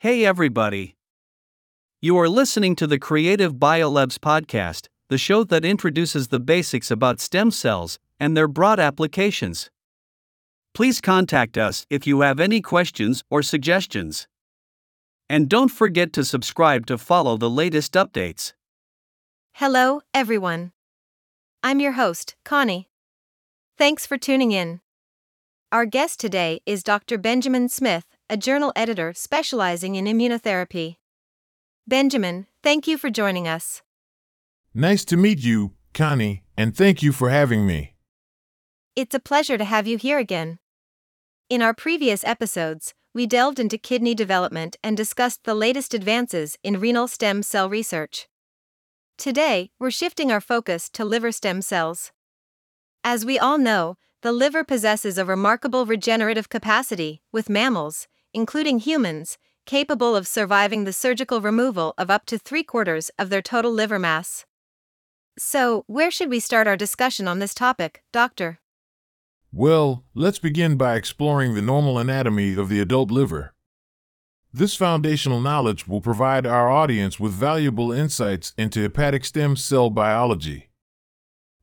Hey everybody! You are listening to the Creative Biolabs podcast, the show that introduces the basics about stem cells and their broad applications. Please contact us if you have any questions or suggestions. And don't forget to subscribe to follow the latest updates. Hello, everyone. I'm your host, Connie. Thanks for tuning in. Our guest today is Dr. Benjamin Smith, a journal editor specializing in immunotherapy. Benjamin, thank you for joining us. Nice to meet you, Connie, and thank you for having me. It's a pleasure to have you here again. In our previous episodes, we delved into kidney development and discussed the latest advances in renal stem cell research. Today, we're shifting our focus to liver stem cells. As we all know, the liver possesses a remarkable regenerative capacity, with mammals, including humans, capable of surviving the surgical removal of up to three quarters of their total liver mass. So, where should we start our discussion on this topic, Doctor? Well, let's begin by exploring the normal anatomy of the adult liver. This foundational knowledge will provide our audience with valuable insights into hepatic stem cell biology.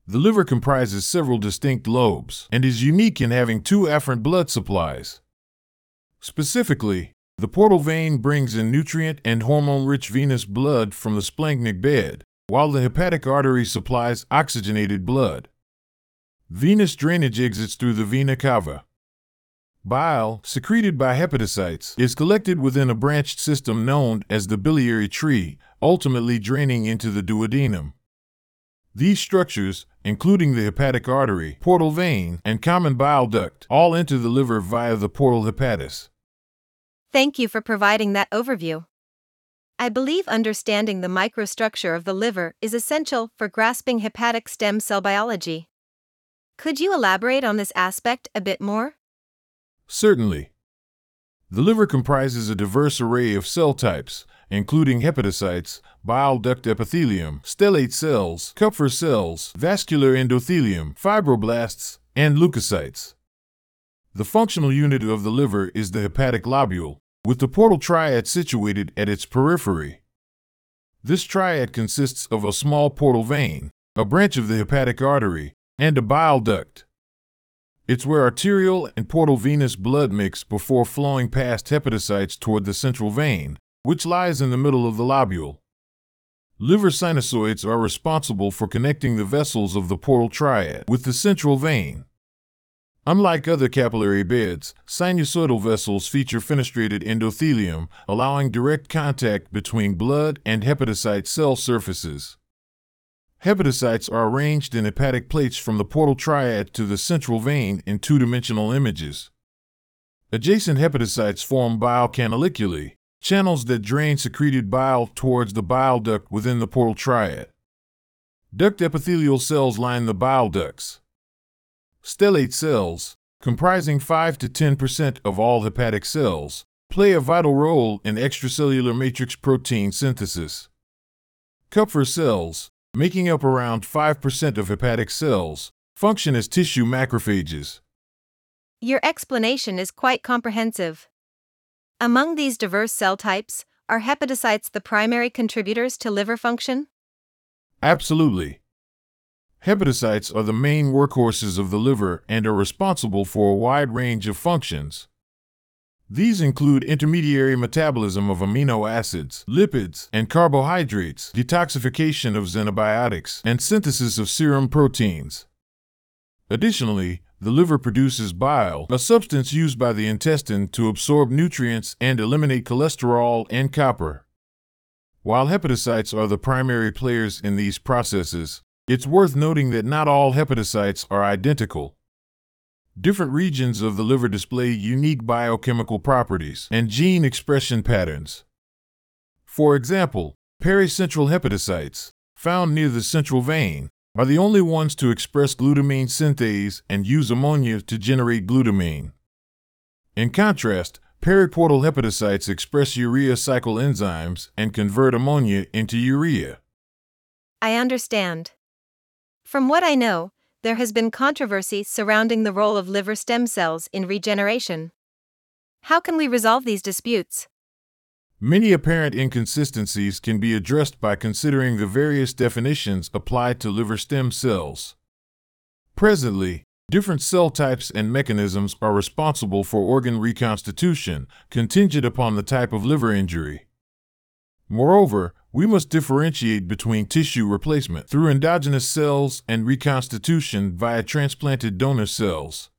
The liver comprises several distinct lobes and is unique in having two afferent blood supplies. Specifically, the portal vein brings in nutrient and hormone rich venous blood from the splanchnic bed, while the hepatic artery supplies oxygenated blood. Venous drainage exits through the vena cava. Bile, secreted by hepatocytes, is collected within a branched system known as the biliary tree, ultimately draining into the duodenum. These structures, including the hepatic artery, portal vein, and common bile duct, all enter the liver via the porta hepatis. Thank you for providing that overview. I believe understanding the microstructure of the liver is essential for grasping hepatic stem cell biology. Could you elaborate on this aspect a bit more? Certainly. The liver comprises a diverse array of cell types, including hepatocytes, bile duct epithelium, stellate cells, Kupffer cells, vascular endothelium, fibroblasts, and leukocytes. The functional unit of the liver is the hepatic lobule, with the portal triad situated at its periphery. This triad consists of a small portal vein, a branch of the hepatic artery, and a bile duct. It's where arterial and portal venous blood mix before flowing past hepatocytes toward the central vein, which lies in the middle of the lobule. Liver sinusoids are responsible for connecting the vessels of the portal triad with the central vein. Unlike other capillary beds, sinusoidal vessels feature fenestrated endothelium, allowing direct contact between blood and hepatocyte cell surfaces. Hepatocytes are arranged in hepatic plates from the portal triad to the central vein in two dimensional images. Adjacent hepatocytes form bile canaliculi, channels that drain secreted bile towards the bile duct within the portal triad. Duct epithelial cells line the bile ducts. Stellate cells, comprising 5 to 10% of all hepatic cells, play a vital role in extracellular matrix protein synthesis. Kupffer cells, making up around 5% of hepatic cells, function as tissue macrophages. Your explanation is quite comprehensive. Among these diverse cell types, are hepatocytes the primary contributors to liver function? Absolutely. Hepatocytes are the main workhorses of the liver and are responsible for a wide range of functions. These include intermediary metabolism of amino acids, lipids, and carbohydrates, detoxification of xenobiotics, and synthesis of serum proteins. Additionally, the liver produces bile, a substance used by the intestine to absorb nutrients and eliminate cholesterol and copper. While hepatocytes are the primary players in these processes, it's worth noting that not all hepatocytes are identical. Different regions of the liver display unique biochemical properties and gene expression patterns. For example, pericentral hepatocytes, found near the central vein, are the only ones to express glutamine synthase and use ammonia to generate glutamine. In contrast, periportal hepatocytes express urea cycle enzymes and convert ammonia into urea. I understand. From what I know, there has been controversy surrounding the role of liver stem cells in regeneration. How can we resolve these disputes? Many apparent inconsistencies can be addressed by considering the various definitions applied to liver stem cells. Presently, different cell types and mechanisms are responsible for organ reconstitution, contingent upon the type of liver injury. Moreover, we must differentiate between tissue replacement through endogenous cells and reconstitution via transplanted donor cells.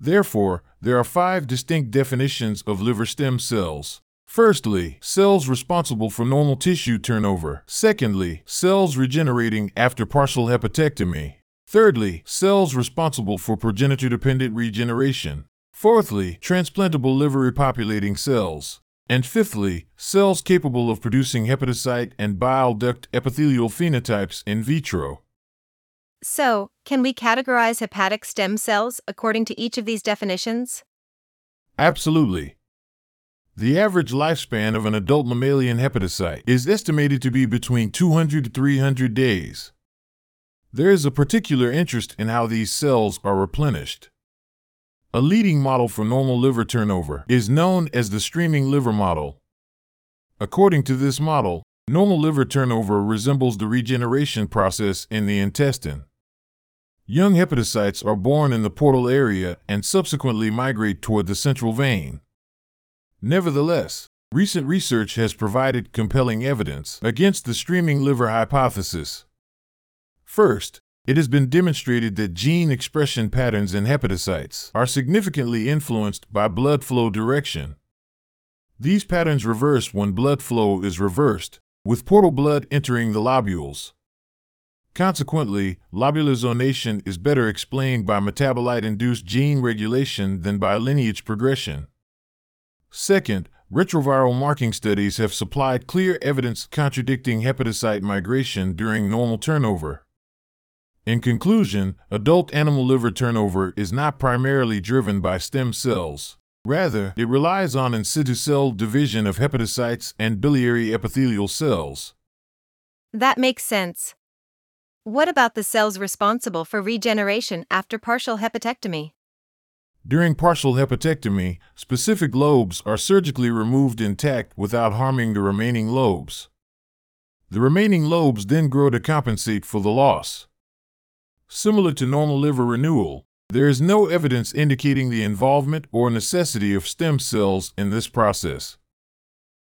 Therefore, there are five distinct definitions of liver stem cells. Firstly, cells responsible for normal tissue turnover. Secondly, cells regenerating after partial hepatectomy. Thirdly, cells responsible for progenitor dependent regeneration. Fourthly, transplantable liver repopulating cells. And fifthly, cells capable of producing hepatocyte and bile duct epithelial phenotypes in vitro. So, can we categorize hepatic stem cells according to each of these definitions? Absolutely. The average lifespan of an adult mammalian hepatocyte is estimated to be between 200 to 300 days. There is a particular interest in how these cells are replenished. A leading model for normal liver turnover is known as the streaming liver model. According to this model, normal liver turnover resembles the regeneration process in the intestine. Young hepatocytes are born in the portal area and subsequently migrate toward the central vein. Nevertheless, recent research has provided compelling evidence against the streaming liver hypothesis. First, it has been demonstrated that gene expression patterns in hepatocytes are significantly influenced by blood flow direction. These patterns reverse when blood flow is reversed, with portal blood entering the lobules. Consequently, lobular zonation is better explained by metabolite induced gene regulation than by lineage progression. Second, retroviral marking studies have supplied clear evidence contradicting hepatocyte migration during normal turnover. In conclusion, adult animal liver turnover is not primarily driven by stem cells. Rather, it relies on in situ cell division of hepatocytes and biliary epithelial cells. That makes sense. What about the cells responsible for regeneration after partial hepatectomy? During partial hepatectomy, specific lobes are surgically removed intact without harming the remaining lobes. The remaining lobes then grow to compensate for the loss. Similar to normal liver renewal, there is no evidence indicating the involvement or necessity of stem cells in this process.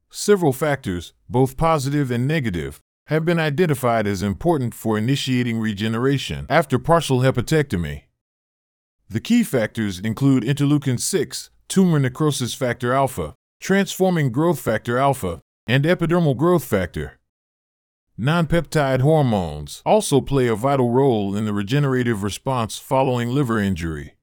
Several factors, both positive and negative, have been identified as important for initiating regeneration after partial hepatectomy. The key factors include interleukin 6, tumor necrosis factor alpha, transforming growth factor alpha, and epidermal growth factor. Nonpeptide hormones also play a vital role in the regenerative response following liver injury.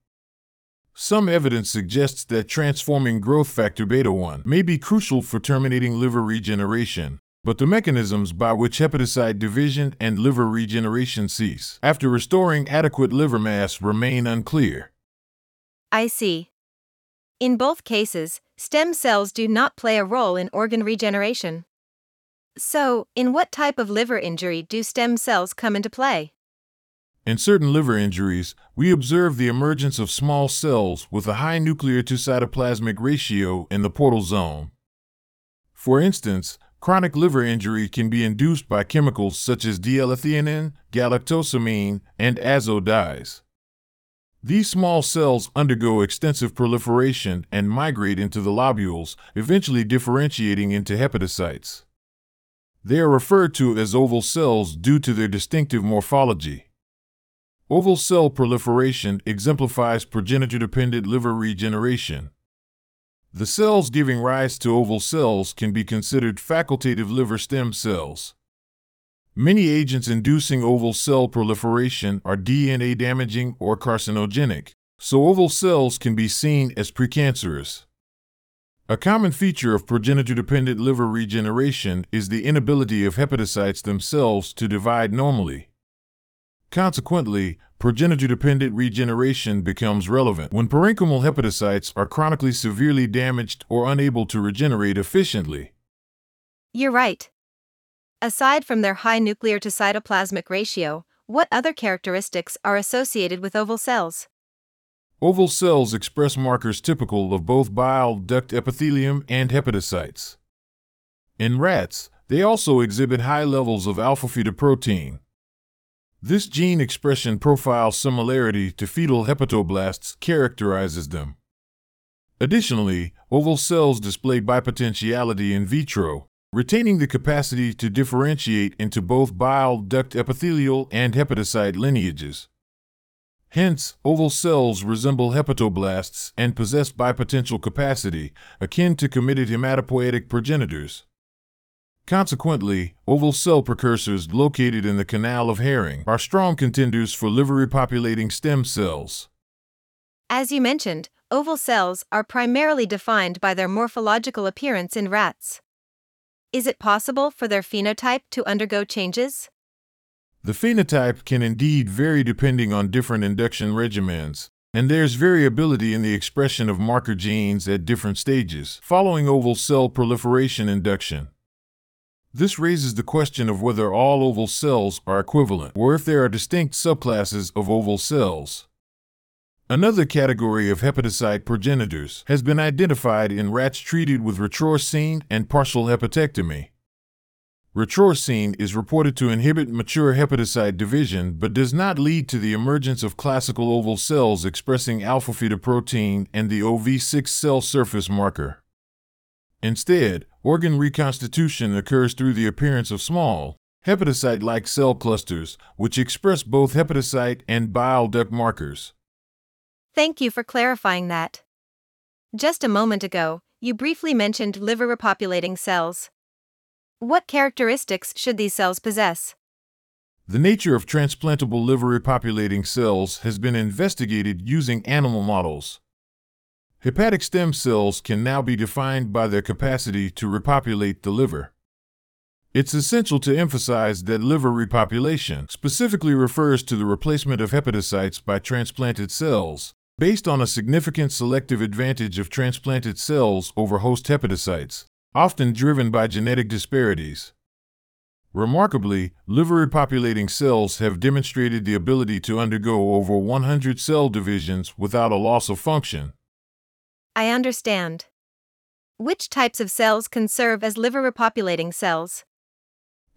Some evidence suggests that transforming growth factor beta 1 may be crucial for terminating liver regeneration, but the mechanisms by which hepatocyte division and liver regeneration cease after restoring adequate liver mass remain unclear. I see. In both cases, stem cells do not play a role in organ regeneration. So, in what type of liver injury do stem cells come into play? In certain liver injuries, we observe the emergence of small cells with a high nuclear to cytoplasmic ratio in the portal zone. For instance, chronic liver injury can be induced by chemicals such as D-L-ethionine, galactosamine, and azo dyes. These small cells undergo extensive proliferation and migrate into the lobules, eventually differentiating into hepatocytes. They are referred to as oval cells due to their distinctive morphology. Oval cell proliferation exemplifies progenitor dependent liver regeneration. The cells giving rise to oval cells can be considered facultative liver stem cells. Many agents inducing oval cell proliferation are DNA damaging or carcinogenic, so oval cells can be seen as precancerous. A common feature of progenitor dependent liver regeneration is the inability of hepatocytes themselves to divide normally. Consequently, progenitor dependent regeneration becomes relevant when parenchymal hepatocytes are chronically severely damaged or unable to regenerate efficiently. You're right. Aside from their high nuclear to cytoplasmic ratio, what other characteristics are associated with oval cells? Oval cells express markers typical of both bile duct epithelium and hepatocytes. In rats, they also exhibit high levels of alpha fetoprotein. This gene expression profile similarity to fetal hepatoblasts characterizes them. Additionally, oval cells display bipotentiality in vitro, retaining the capacity to differentiate into both bile duct epithelial and hepatocyte lineages. Hence, oval cells resemble hepatoblasts and possess bipotential capacity, akin to committed hematopoietic progenitors. Consequently, oval cell precursors located in the canal of Hering are strong contenders for liver repopulating stem cells. As you mentioned, oval cells are primarily defined by their morphological appearance in rats. Is it possible for their phenotype to undergo changes? The phenotype can indeed vary depending on different induction regimens, and there's variability in the expression of marker genes at different stages following oval cell proliferation induction. This raises the question of whether all oval cells are equivalent or if there are distinct subclasses of oval cells. Another category of hepatocyte progenitors has been identified in rats treated with retrorsine and partial hepatectomy. Retrorsine is reported to inhibit mature hepatocyte division but does not lead to the emergence of classical oval cells expressing alpha fetoprotein and the OV6 cell surface marker. Instead, organ reconstitution occurs through the appearance of small, hepatocyte like cell clusters, which express both hepatocyte and bile duct markers. Thank you for clarifying that. Just a moment ago, you briefly mentioned liver repopulating cells. What characteristics should these cells possess? The nature of transplantable liver repopulating cells has been investigated using animal models. Hepatic stem cells can now be defined by their capacity to repopulate the liver. It's essential to emphasize that liver repopulation specifically refers to the replacement of hepatocytes by transplanted cells, based on a significant selective advantage of transplanted cells over host hepatocytes, often driven by genetic disparities. Remarkably, liver repopulating cells have demonstrated the ability to undergo over 100 cell divisions without a loss of function. I understand. Which types of cells can serve as liver repopulating cells?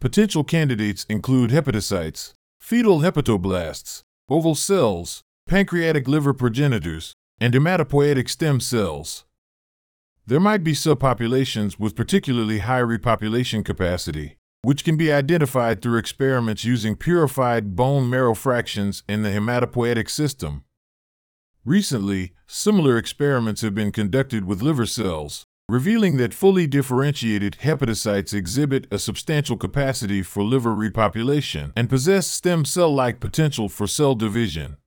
Potential candidates include hepatocytes, fetal hepatoblasts, oval cells, pancreatic liver progenitors, and hematopoietic stem cells. There might be subpopulations with particularly high repopulation capacity, which can be identified through experiments using purified bone marrow fractions in the hematopoietic system. Recently, similar experiments have been conducted with liver cells, revealing that fully differentiated hepatocytes exhibit a substantial capacity for liver repopulation and possess stem cell like potential for cell division.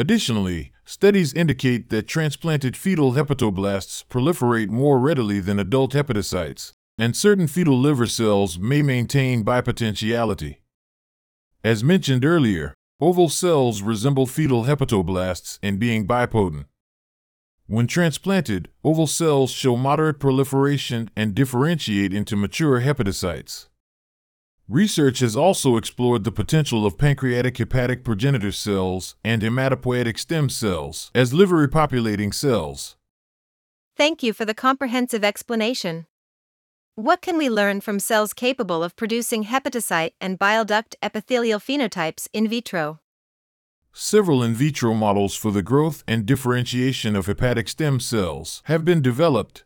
Additionally, studies indicate that transplanted fetal hepatoblasts proliferate more readily than adult hepatocytes, and certain fetal liver cells may maintain bipotentiality. As mentioned earlier, oval cells resemble fetal hepatoblasts in being bipotent. When transplanted, oval cells show moderate proliferation and differentiate into mature hepatocytes. Research has also explored the potential of pancreatic hepatic progenitor cells and hematopoietic stem cells as liver repopulating cells. Thank you for the comprehensive explanation. What can we learn from cells capable of producing hepatocyte and bile duct epithelial phenotypes in vitro? Several in vitro models for the growth and differentiation of hepatic stem cells have been developed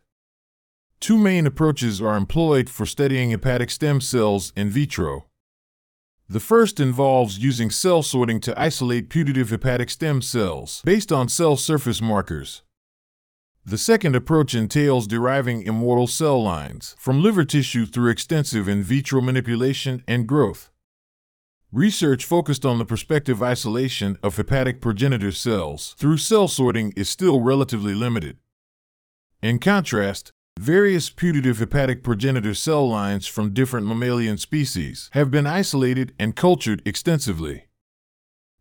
Two main approaches are employed for studying hepatic stem cells in vitro. The first involves using cell sorting to isolate putative hepatic stem cells based on cell surface markers. The second approach entails deriving immortal cell lines from liver tissue through extensive in vitro manipulation and growth. Research focused on the prospective isolation of hepatic progenitor cells through cell sorting is still relatively limited. In contrast, Various putative hepatic progenitor cell lines from different mammalian species have been isolated and cultured extensively.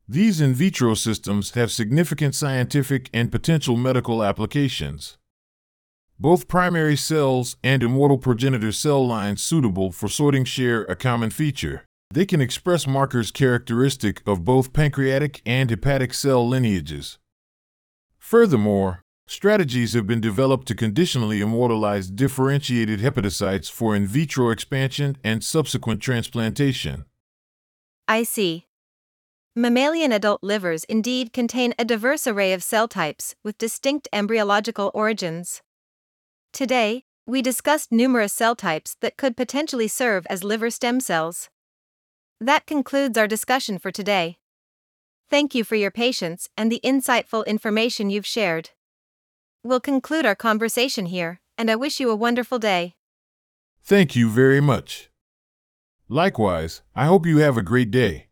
These in vitro systems have significant scientific and potential medical applications. Both primary cells and immortal progenitor cell lines suitable for sorting share a common feature. They can express markers characteristic of both pancreatic and hepatic cell lineages. Furthermore, Strategies have been developed to conditionally immortalize differentiated hepatocytes for in vitro expansion and subsequent transplantation. I see. Mammalian adult livers indeed contain a diverse array of cell types with distinct embryological origins. Today, we discussed numerous cell types that could potentially serve as liver stem cells. That concludes our discussion for today. Thank you for your patience and the insightful information you've shared. We'll conclude our conversation here, and I wish you a wonderful day. Thank you very much. Likewise, I hope you have a great day.